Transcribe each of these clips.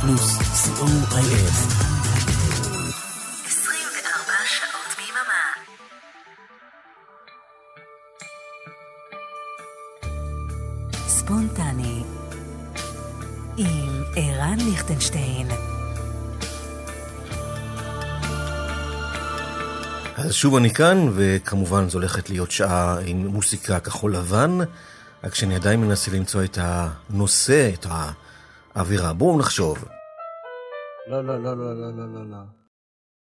פלוס, co.il ספונטני עם ערן ליכטנשטיין. אז שוב אני כאן, וכמובן זו הולכת להיות שעה עם מוסיקה כחול לבן, רק שאני עדיין מנסה למצוא את הנושא, את האווירה. בואו נחשוב. לא, לא, לא, לא, לא, לא, לא. לא.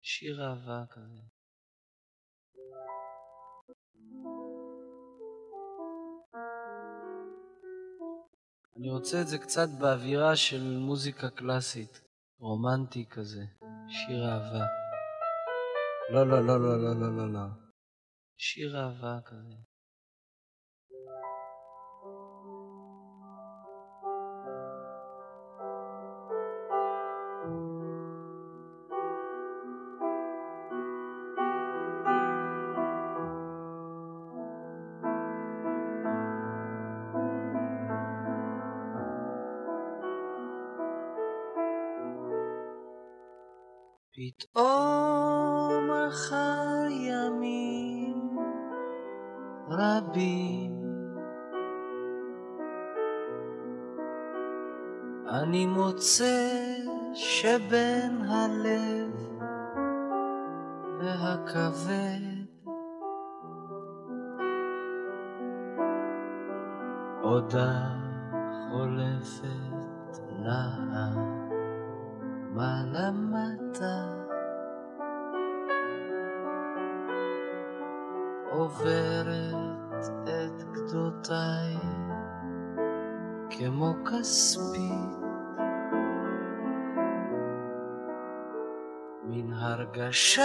שיר אהבה כזה. אני רוצה את זה קצת באווירה של מוזיקה קלאסית, רומנטי כזה, שיר אהבה. לא, לא, לא, לא, לא, לא, לא, לא. שיר אהבה כזה. פתאום אחר ימים רבים. אני מוצא שבין הלב והכבד עודה חולפת נעה למטה עוברת את גדותיי כמו כספית. מן הרגשה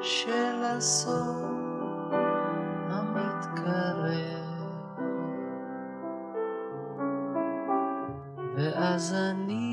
של הסוף המתקרב. ואז אני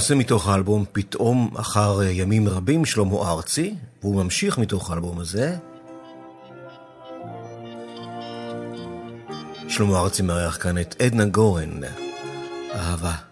הנושא מתוך האלבום פתאום אחר ימים רבים, שלמה ארצי, והוא ממשיך מתוך האלבום הזה. שלמה ארצי מארח כאן את עדנה גורן, אהבה.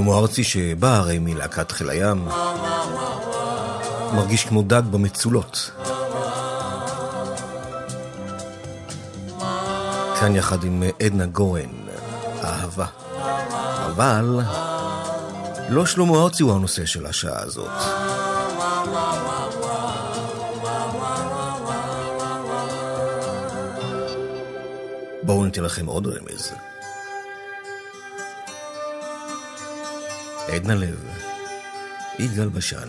שלמה ארצי שבא הרי מלהקת חיל הים, מרגיש כמו דג במצולות. כאן יחד עם עדנה גורן, אהבה. אבל לא שלמה ארצי הוא הנושא של השעה הזאת. בואו ניתן לכם עוד רמז. עדנה לב, יגאל בשן.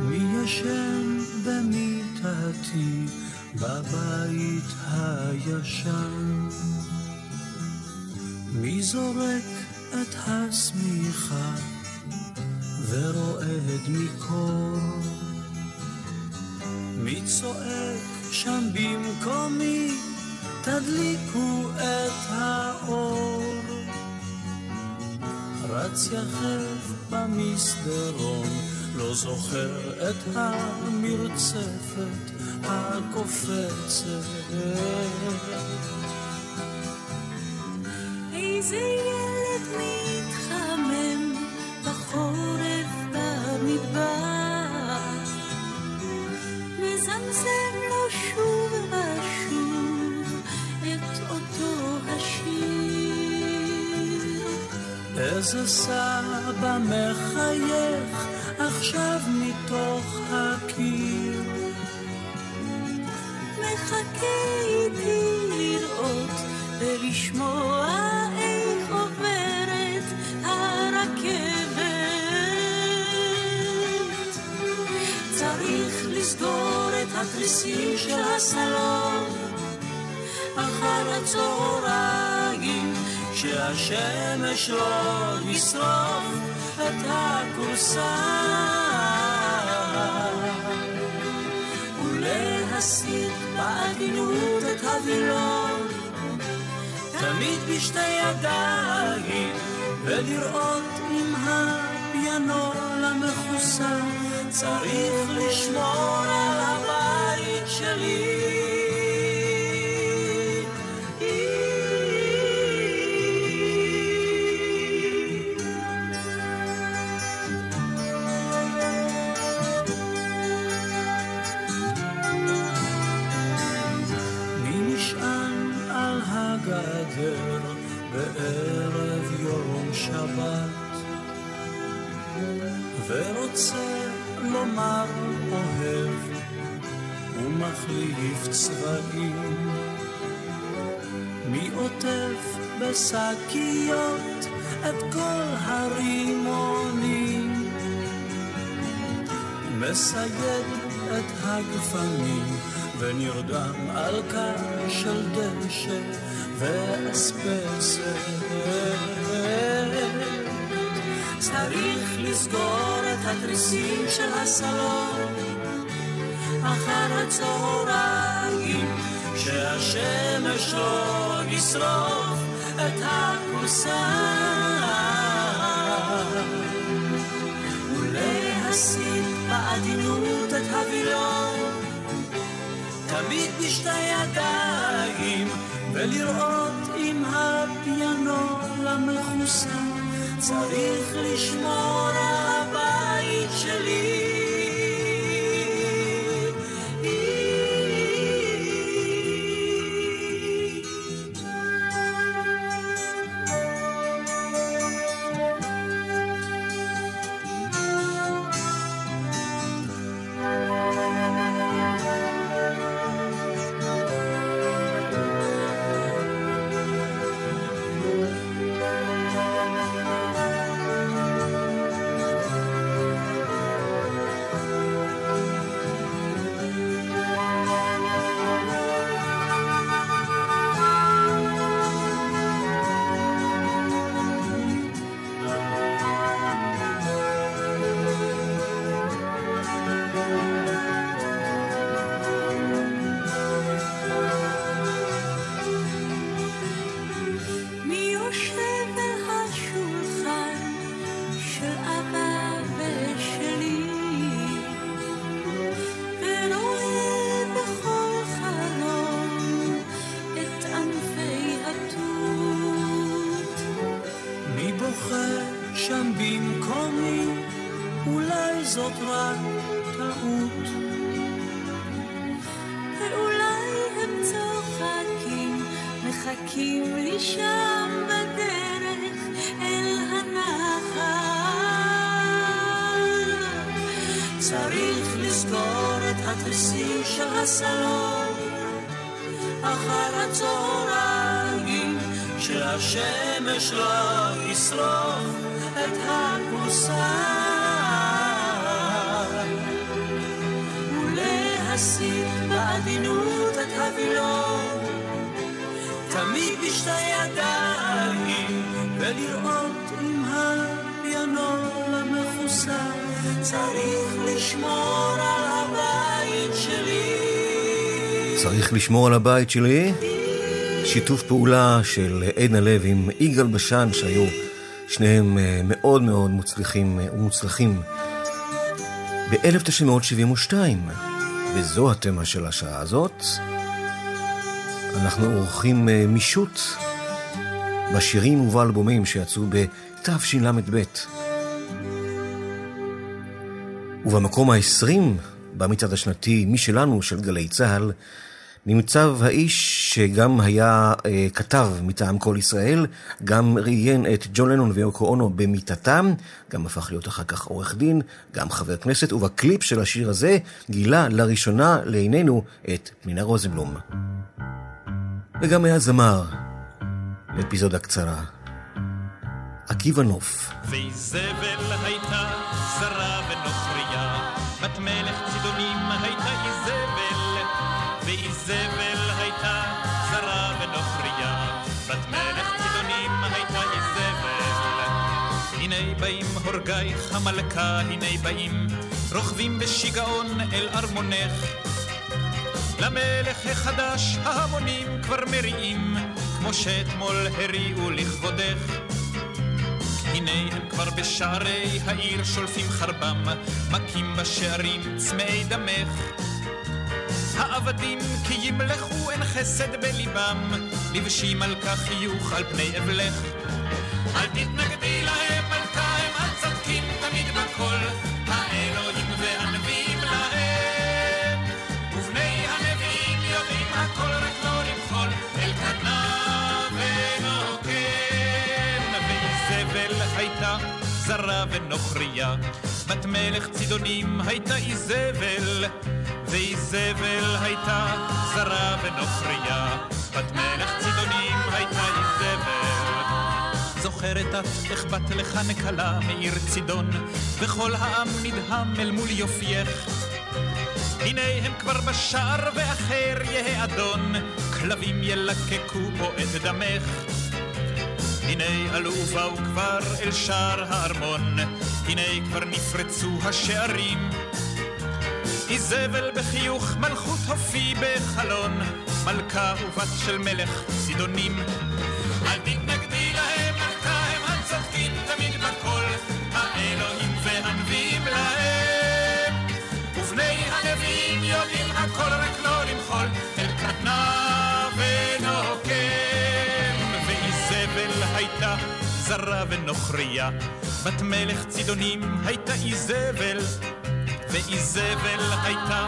מי ישן במיטתי בבית הישן? מי זורק את השמיכה ורועד מקור? מי צועק שם במקומי? תדליקו רץ יחף במסדרון, לא זוכר את המרצפת הקופצת. איזה ילד מתחמם בחורף במדבר, מזמזם איזה סבא מחייך עכשיו מתוך הקיר. מחכה איתי לראות ולשמוע איך עוברת הרכבת. צריך לסגור את התריסים של הסלון אחר הצהריים שהשמש לא ישרוף את הכורסה ולהסיט בעדינות את הווילון תמיד בשתי ידיים ולראות אם הפיאנול המכוסה צריך לשמור על הבית שלי ורוצה לומר אוהב ומחליף צבעים מי עוטף בשקיות את כל הרימונים מסייד את הגפנים ונרדם על קר של דשא ואספסת. צריך לסגור את התריסים של הסלון. אחר הצהריים שהשמש לא ישרוף את הכורסה ולהס ולהסיט בעדינות את הווילון, תמיד בשתי ידיים, ולראות אם הפיאנו למכוסה צריך לשמור על הבית שלי. לקראת הסיום של הסלון, אחר הצהריים, שהשמש לא ישרוף את הכורסה, ולהסיר בעדינות את הווילון. צריך לשמור על הבית שלי. שיתוף פעולה של עדנה לב עם יגאל בשן, שהיו שניהם אה, מאוד מאוד מוצלחים אה, ומוצלחים ב-1972, וזו התמה של השעה הזאת. אנחנו עורכים אה, מישוט בשירים ובאלבומים שיצאו בתשל"ב. ובמקום ה-20, במצעד השנתי משלנו של גלי צה"ל, נמצב האיש שגם היה אה, כתב מטעם כל ישראל, גם ראיין את ג'ון לנון ויוקו אונו במיטתם, גם הפך להיות אחר כך עורך דין, גם חבר כנסת, ובקליפ של השיר הזה גילה לראשונה לעינינו את פנינה רוזנבלום. וגם היה זמר, אפיזודה קצרה. עקיבא נוף. ואיזבל הייתה זרה הורגייך המלכה, הנה באים, רוכבים בשיגעון אל ארמונך. למלך החדש ההמונים כבר מריעים, כמו שאתמול הריעו לכבודך. הנה הם כבר בשערי העיר שולפים חרבם, מכים בשערים צמאי דמך. העבדים כי ימלכו אין חסד בליבם, לבשים על כך חיוך על פני אבלך. אל תתנגדי ונוכריה, בת מלך צידונים הייתה איזבל. ואיזבל הייתה זרה ונוכריה, בת מלך צידונים הייתה איזבל. זוכרת את איך בת לך נקלה מעיר צידון, וכל העם נדהם אל מול יופייך. הנה הם כבר בשער ואחר יהא אדון, כלבים ילקקו בו את דמך. הנה עלו ובאו כבר אל שער הארמון, הנה כבר נפרצו השערים. איזבל בחיוך מלכות הופי בחלון, מלכה ובת של מלך צידונים. אל תתנגדי ונוכריה. בת מלך צידונים הייתה איזבל, ואיזבל הייתה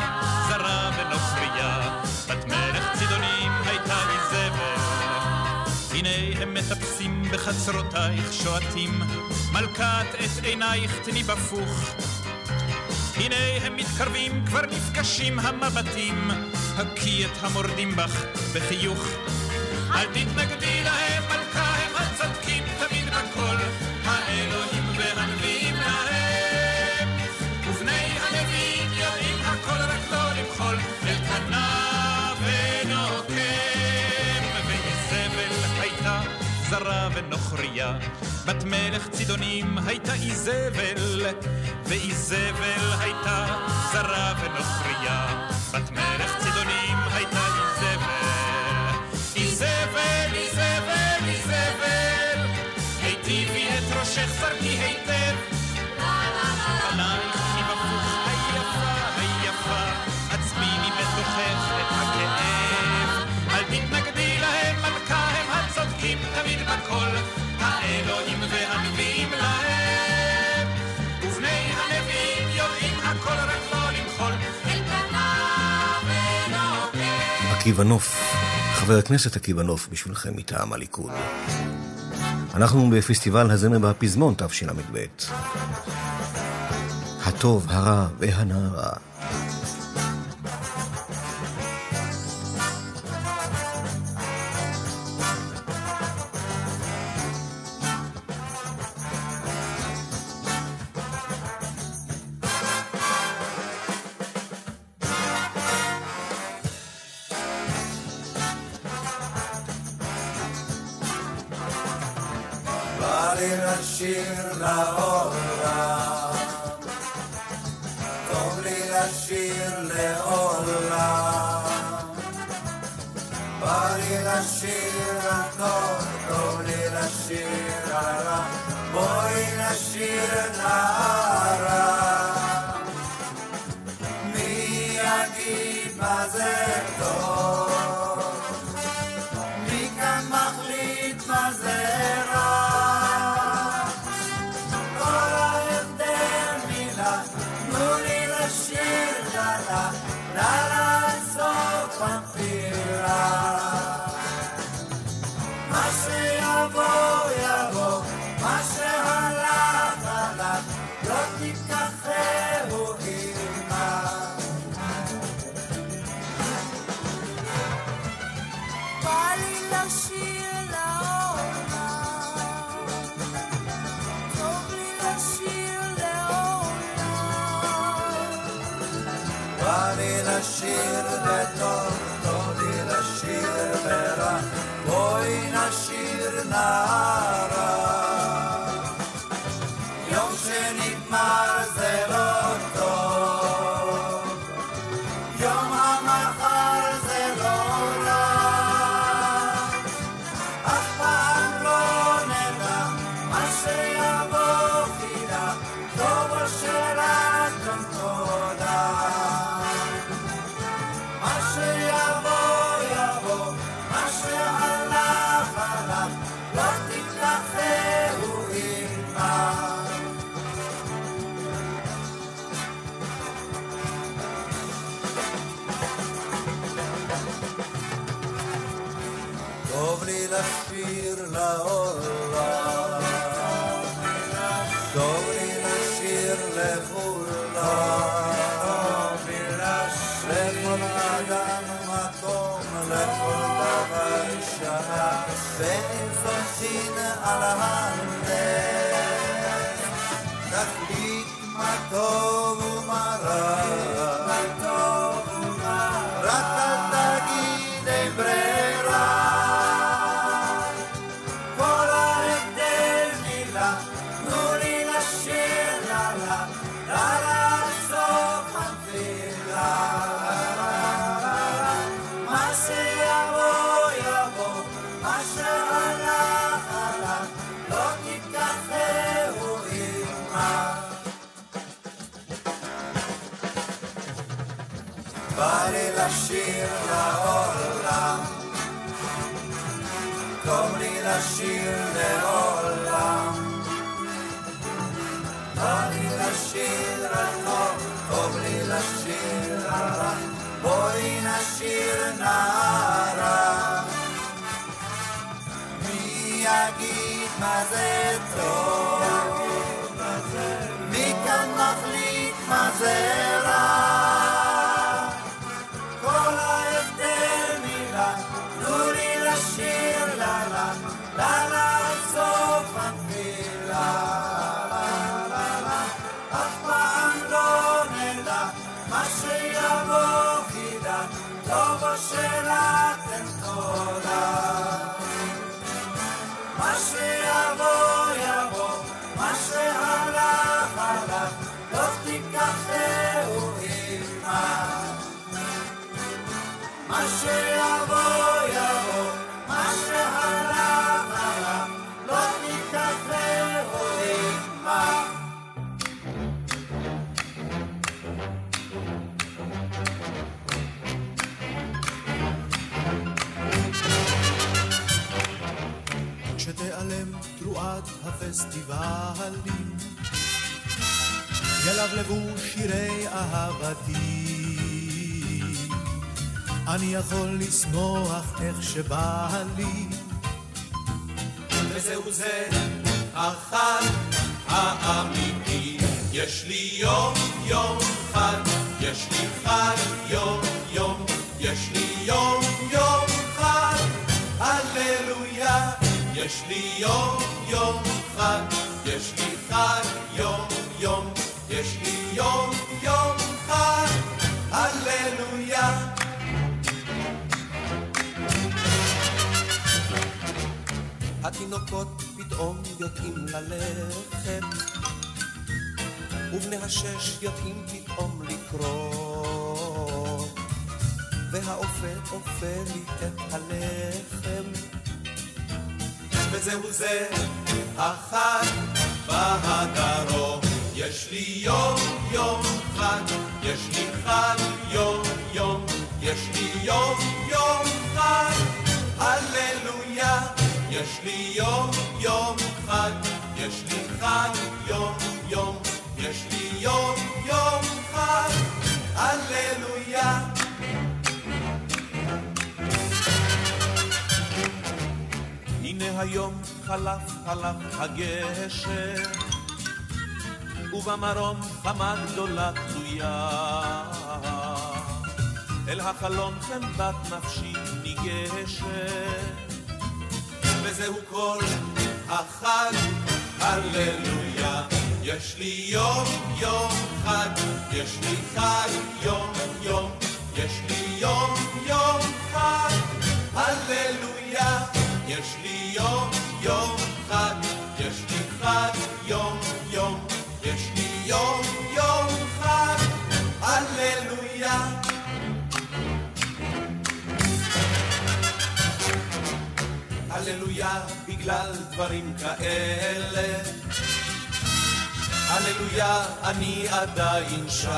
זרה ונוכריה. בת מלך צידונים הייתה איזבל. הנה הם מטפסים בחצרותייך שועטים, מלכת את עינייך תני בפוך. הנה הם מתקרבים, כבר נפגשים המבטים, הקי את המורדים בך בחיוך. אל תתנגדי להם, ונוכריה, בת מלך צידונים הייתה איזבל, ואיזבל הייתה זרה ונוכריה, בת מלך צידונים הייתה איזבל. איזבל, איזבל, איזבל, היטיבי את ראשך זרקי היטב. והנביאים להם. ובני הנביאים יודעים הכל רק לא למחול, אלקנה ונוקם. עקיבא נוף, חבר הכנסת עקיבא נוף, בשבילכם מטעם הליכוד. אנחנו בפסטיבל הזמר והפזמון תשל"ב. הטוב, הרע והנערה. לשיר לעולם, טוב לי לשיר לעולם. בא לי לשיר הטוב, טוב לי לשיר הרע, בואי נשיר נערה. nada לשיר על טוב, טוב לי לשיר על רע, בואי נשיר נערה. מי יגיד מה זה טוב? הפסטיבלים, ילבלבו שירי אהבתי. אני יכול לשמוח איך שבא לי, וזהו זה החג האמיתי. יש לי יום יום חג, יש לי חג יום יום, יש לי יום יום חג, הללויה. יש לי יום יום חג, יש לי חג יום יום, יש לי יום יום חג, הללויה. התינוקות פתאום יודעים ללכת, ובני השש יודעים פתאום לקרוא, והאופה אופה לי את הלחם. וזהו זה החג בהדרום. יש לי יום יום חג, יש לי חג יום יום, יש לי יום יום חג, הללויה. יש לי יום יום חג, יש לי חג היום חלף חלף הגשר, ובמרום חמה גדולה תלויה. אל החלום חמדת נפשי ניגשת, וזהו כל החג, הללויה. יש לי יום יום חג, יש לי חג יום יום, יש לי יום יום חג, הללויה. יש לי יום יום חג, יש לי חג יום יום, יש לי יום יום חג, הללויה. הללויה בגלל דברים כאלה. הללויה אני עדיין שר.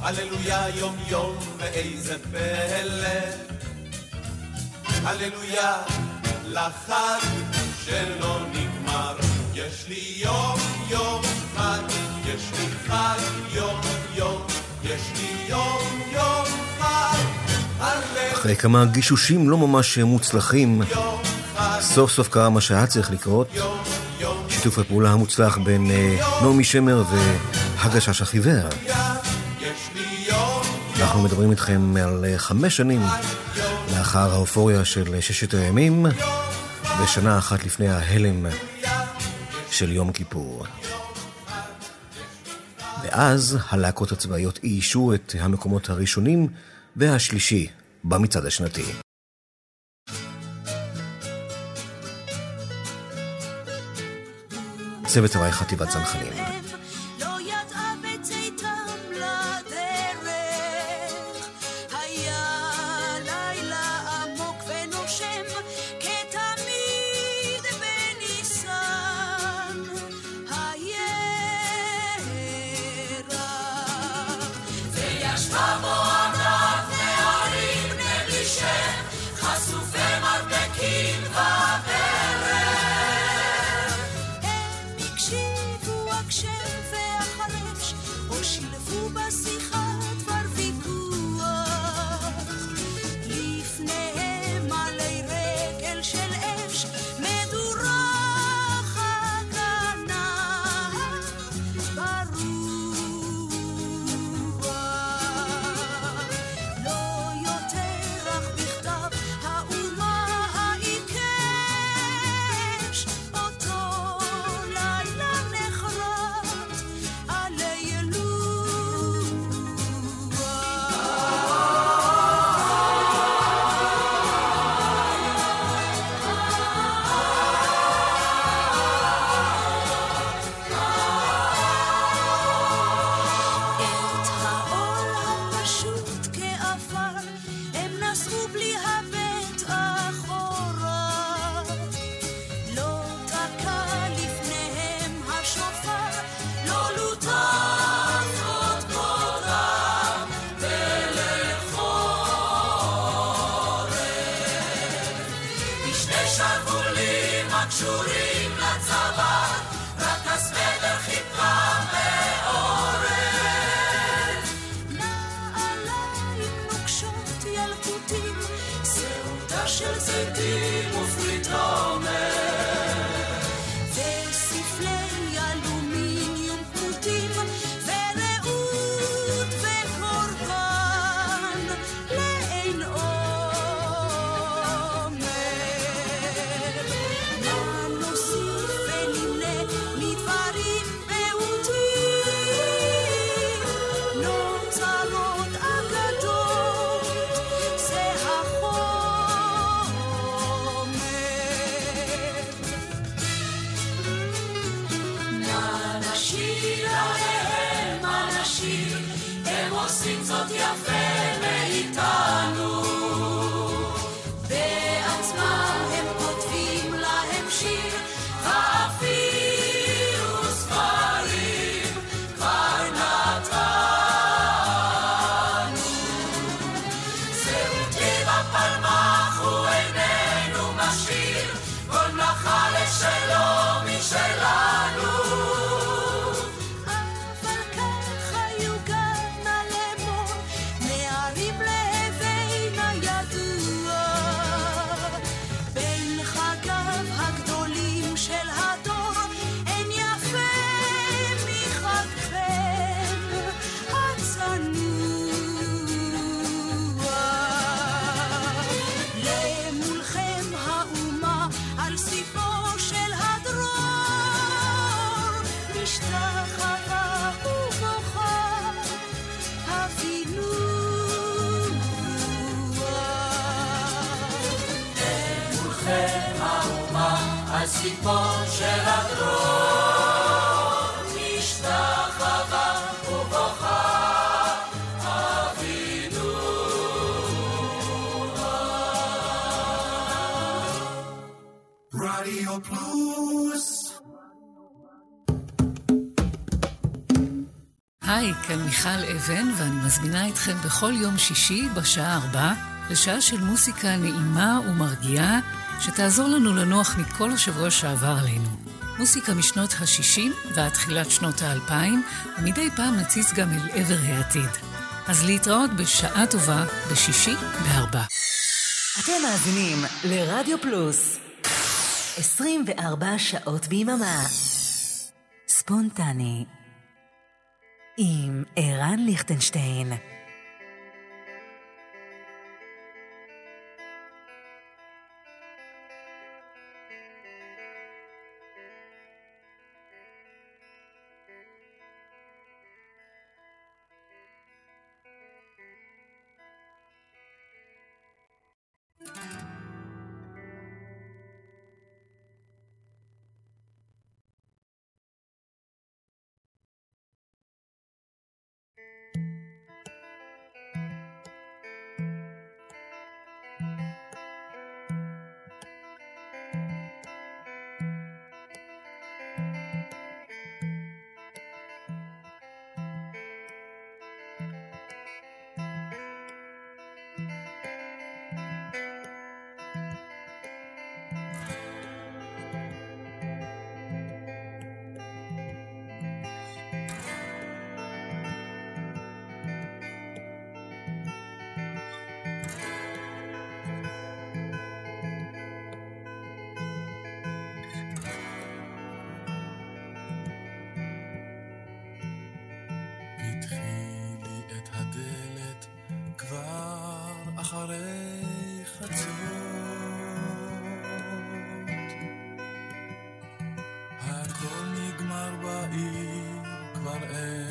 הללויה יום יום ואיזה פלא. הללויה לחג שלא נגמר. יש לי יום יום חג, יש לי חג יום יום, יש לי יום יום חג. אחרי כמה גישושים לא ממש מוצלחים, סוף סוף קרה מה שהיה צריך לקרות. שיתוף הפעולה המוצלח בין אה, נעמי שמר והגשש החיוור. אנחנו מדברים איתכם על אה, חמש שנים לאחר האופוריה של ששת הימים, ושנה אחת לפני ההלם של יום כיפור. ואז הלהקות הצבאיות איישו את המקומות הראשונים והשלישי במצעד השנתי. צוות צבאי חטיבת צנחנים. סיפו של הדרור, משתחווה ובוכה אבינו. רדיו פלוס היי, כאן מיכל אבן, ואני מזמינה אתכם בכל יום שישי בשעה ארבע לשעה של מוסיקה נעימה ומרגיעה, שתעזור לנו לנוח מכל השבוע שעבר עלינו. מוסיקה משנות ה-60 ועד תחילת שנות ה-2000, ומדי פעם נציץ גם אל עבר העתיד. אז להתראות בשעה טובה בשישי בארבע. אתם מאזינים לרדיו פלוס 24 שעות ביממה. ספונטני עם ערן ליכטנשטיין. אחרי חצות. הכל נגמר בעיר, כבר אין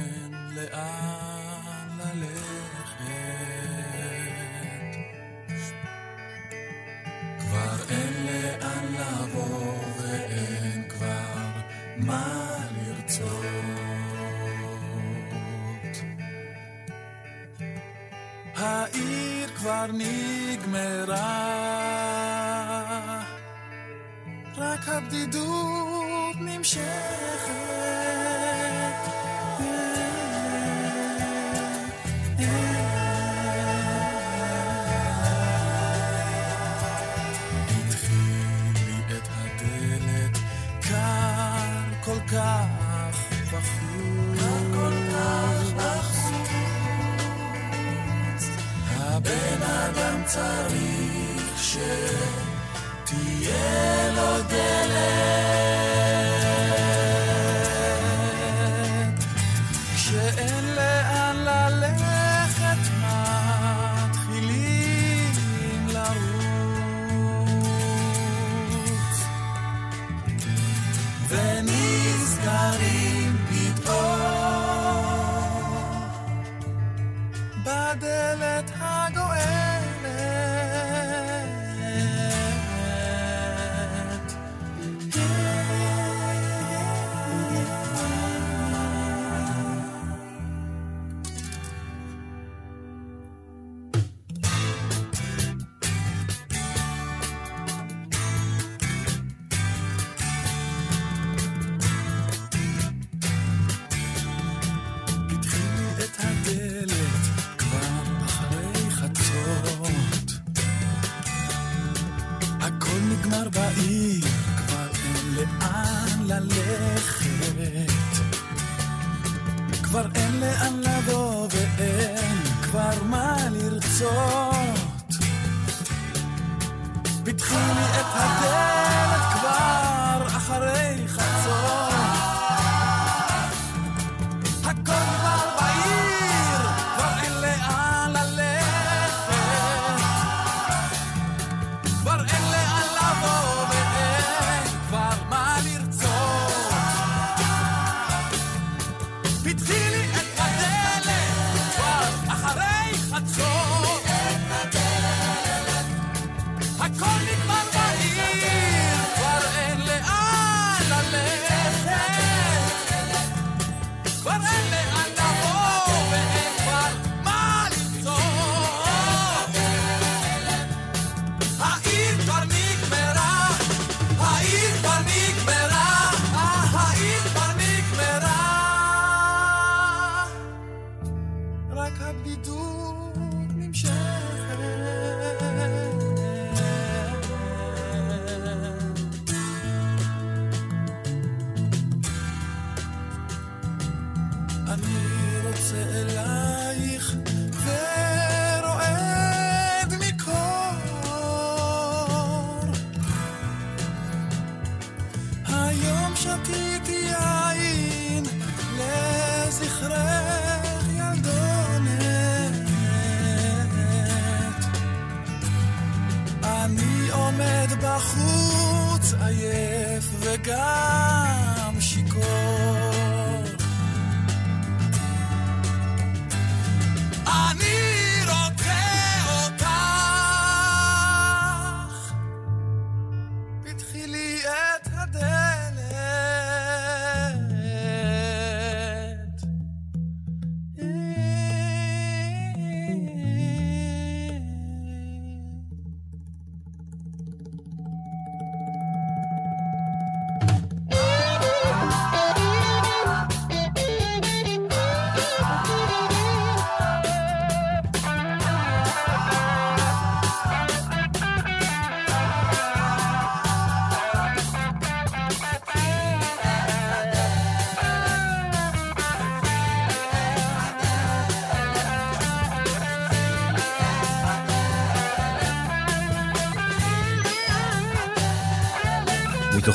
do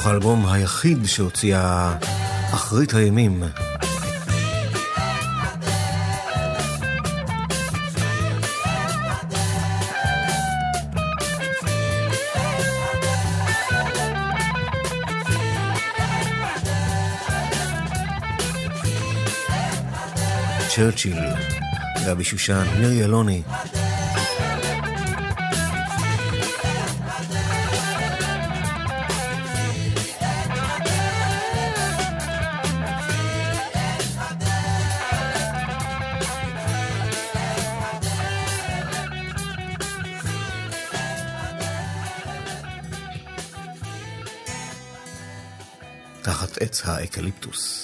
מתוך האלבום היחיד שהוציאה אחרית הימים. צ'רצ'יל, גבי שושן, מירי אלוני, האקליפטוס.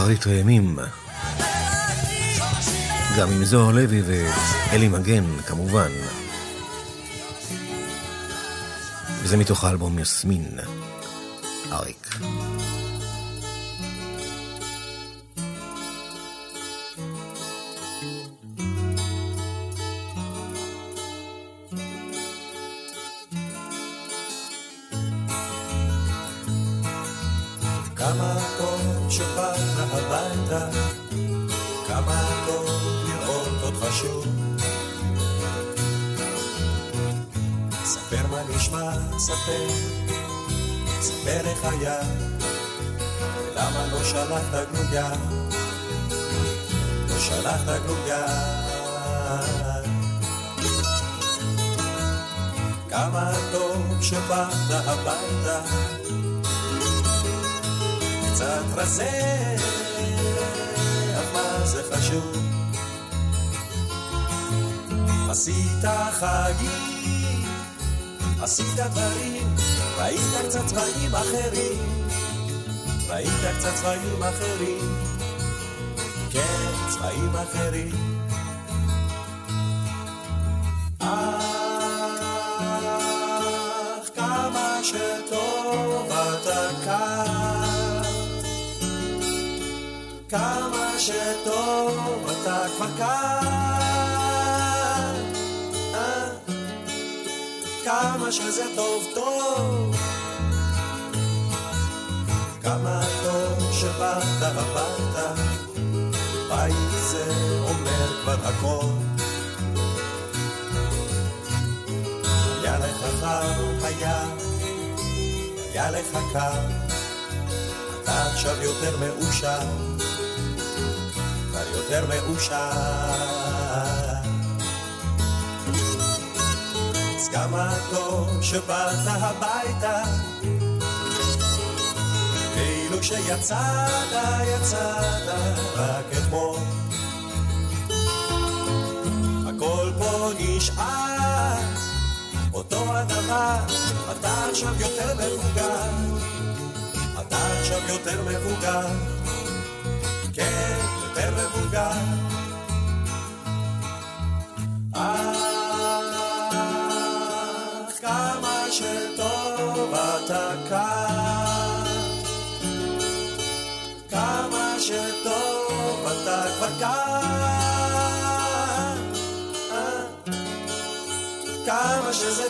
אחרית הימים. גם עם זוהר לוי ואלי מגן, כמובן. וזה מתוך האלבום יסמין, אריק. עשית דברים, ראית קצת צבעים אחרים, ראית קצת צבעים אחרים, כן, צבעים אחרים. אך כמה שטוב אתה כאן, כמה שטוב אתה כבר כאן. כמה שזה טוב טוב. כמה טוב שבאת הביתה, בית זה אומר כבר הכל. היה לך חם, היה, היה לך קר, אתה עכשיו יותר מאושר, כבר יותר מאושר. כמה טוב שבאת הביתה. כאילו שיצאת, יצאת רק אתמול. הכל פה נשאר. אותו הדבר אתה עכשיו יותר מבוגר. אתה עכשיו יותר מבוגר. כן, יותר מבוגר. שטוב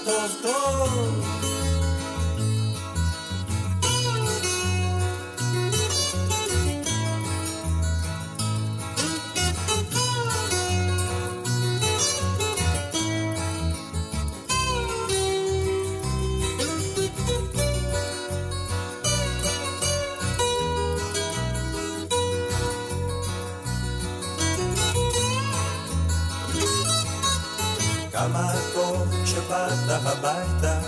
כמה שבאת הביתה.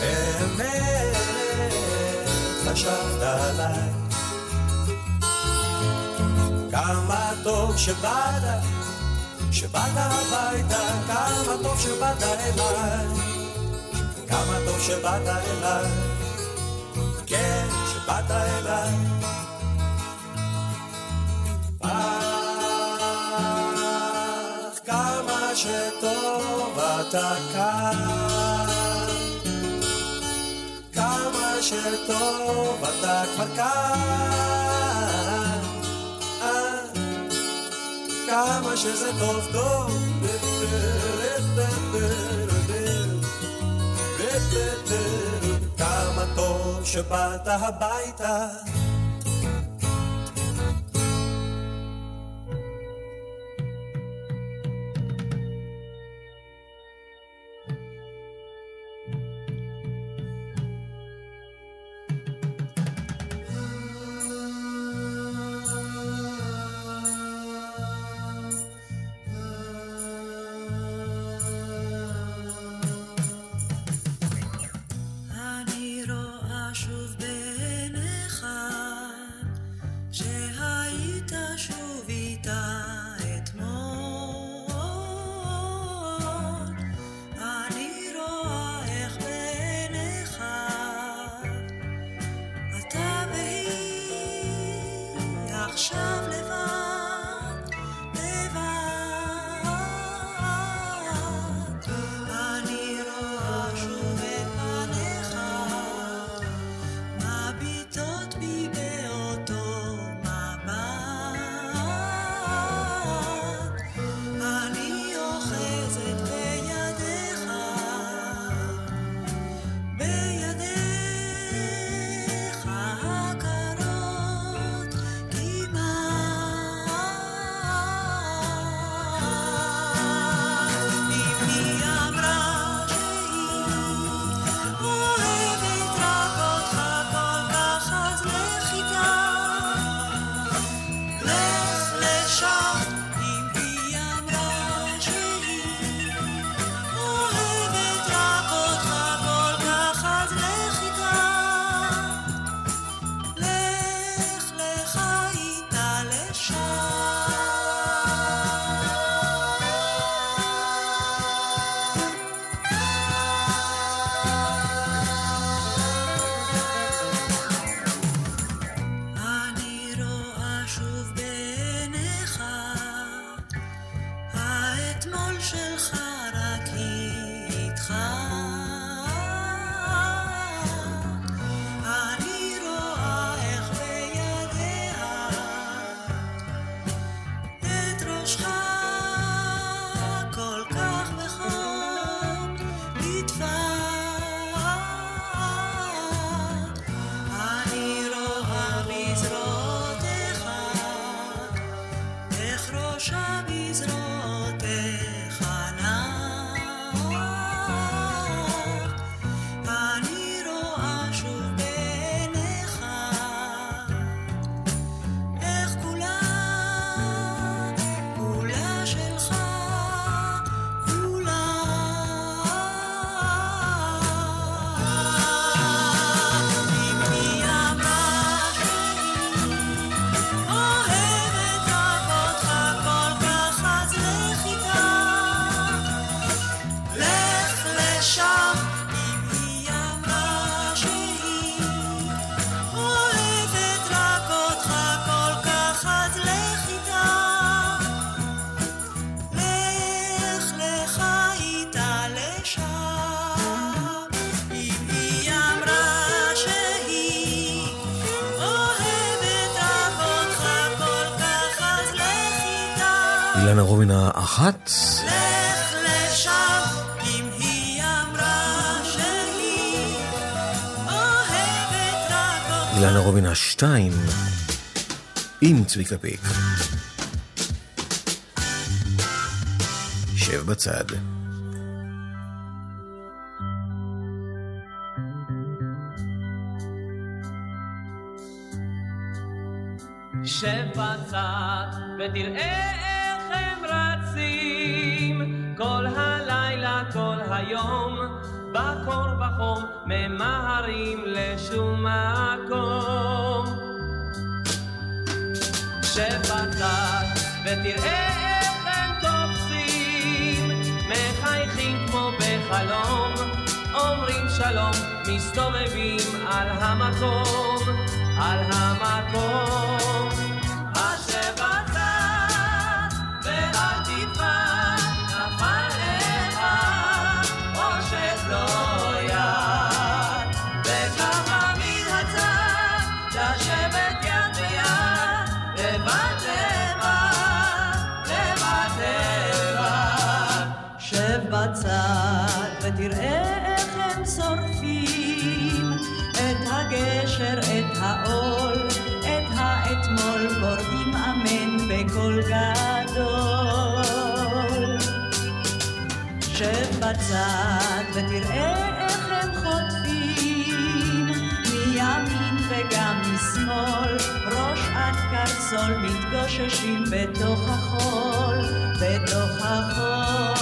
באמת חשבת עליי. כמה טוב שבאת, שבאת הביתה, כמה טוב שבאת אליי. כמה טוב שבאת אליי, כן, שבאת אליי. אתה כאן. כמה שטוב אתה כבר כאן. כמה שזה טוב טוב. כמה טוב שבאת הביתה. דנה רובין האחת. לך לשם אם היא אמרה שהיא אוהבת רק אילנה רובין השתיים עם צביקה פיק. שב בצד. תראה איך הם תופסים, מחייכים כמו בחלום, אומרים שלום, מסתובבים על המקום, על המקום. שב בצד ותראה איך הם חוטפים מימין וגם משמאל ראש עד קרסול מתגוששים בתוך החול בתוך החול.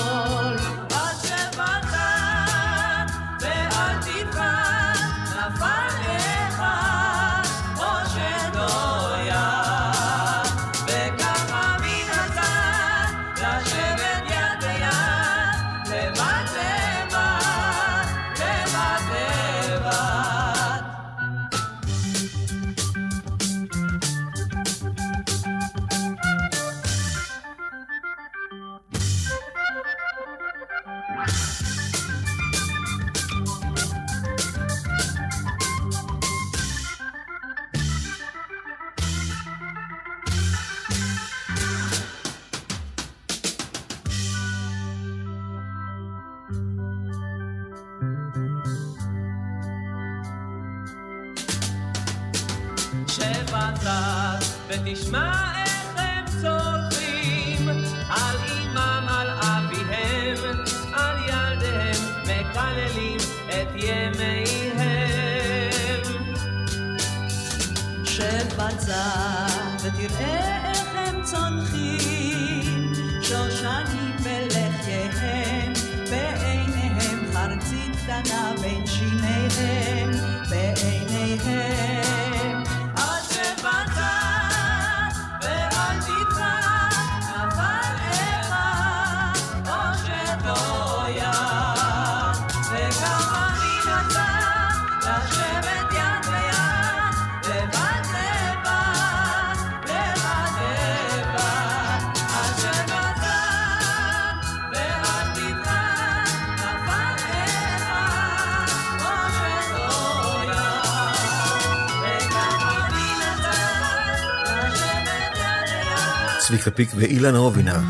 צביקה פיק ואילן רובינה,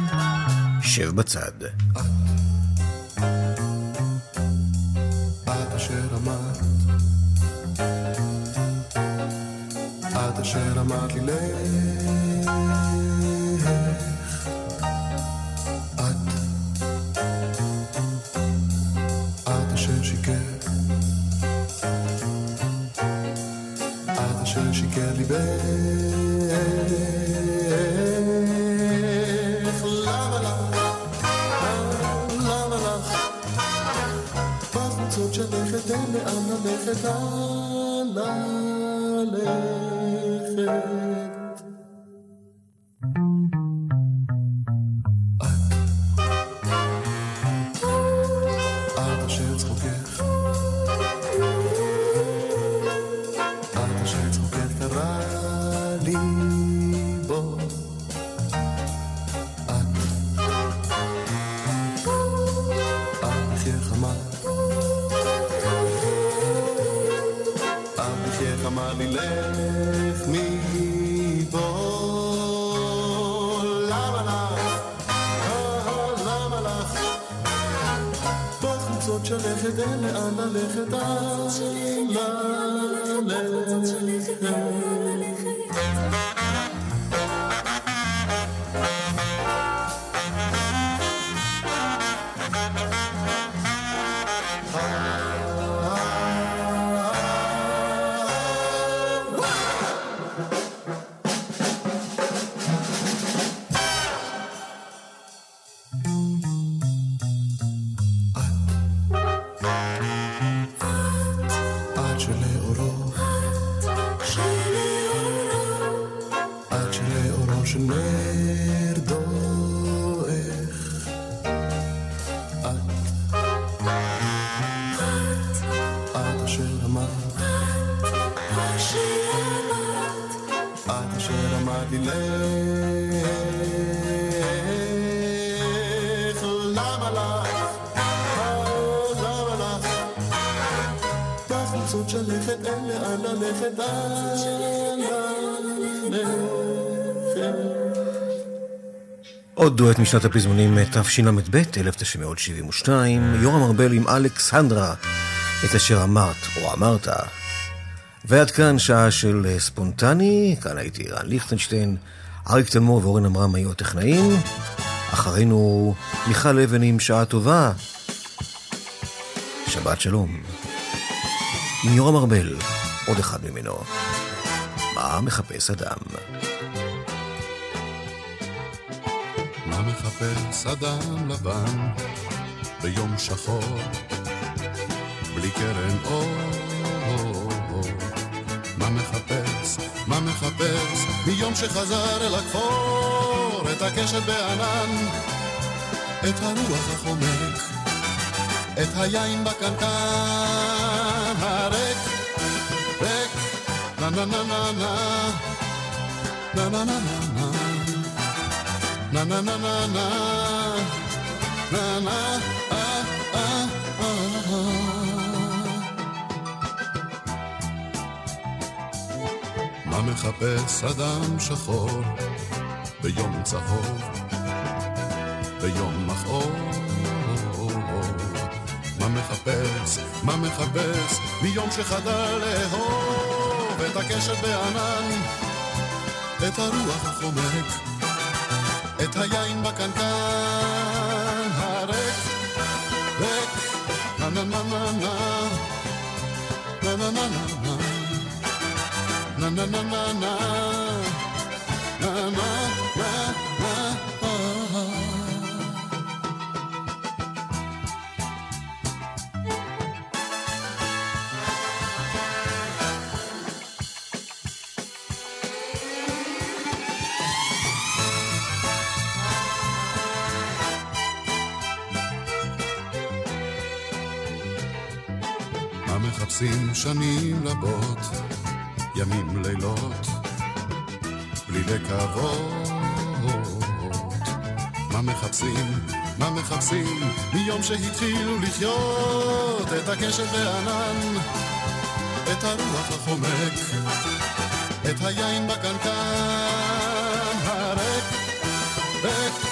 שב בצד. דואט משנת הפזמונים תשל"ב, 1972, יורם ארבל עם אלכסנדרה, את אשר אמרת או אמרת. ועד כאן שעה של אה, ספונטני, כאן הייתי רן ליכטנשטיין, אריק תלמור ואורן עמרם היו הטכנאים, אחרינו מיכל אבן עם שעה טובה. שבת שלום. עם יורם ארבל, עוד אחד ממנו. מה מחפש אדם? מחפש אדם לבן ביום שחור בלי קרן אור? מה מחפש, מה מחפש? מיום שחזר אל הכפור את הקשת בענן, את הרוח החומק, את היין בקנקן הריק, ריק, נה נה נה. נה נה נה נה נה na na na na na. Na na ah ah מה מחפש אדם שחור ביום צהוב, ביום מכאוב? מה מחפש, מה מחפש מיום שחדל לאהוב את הקשת בענן, את הרוח החומק את היין בקנקן הריק, ריק, נה נה נה נה נה נה נה נה נה נה נה נה נה נה נה נה שנים רבות, ימים לילות, בלי לקוות. מה מחפשים, מה מחפשים, מיום שהתחילו לחיות, את הקשת בענן, את הרוח החומק, את היין בקנקן הריק, ריק,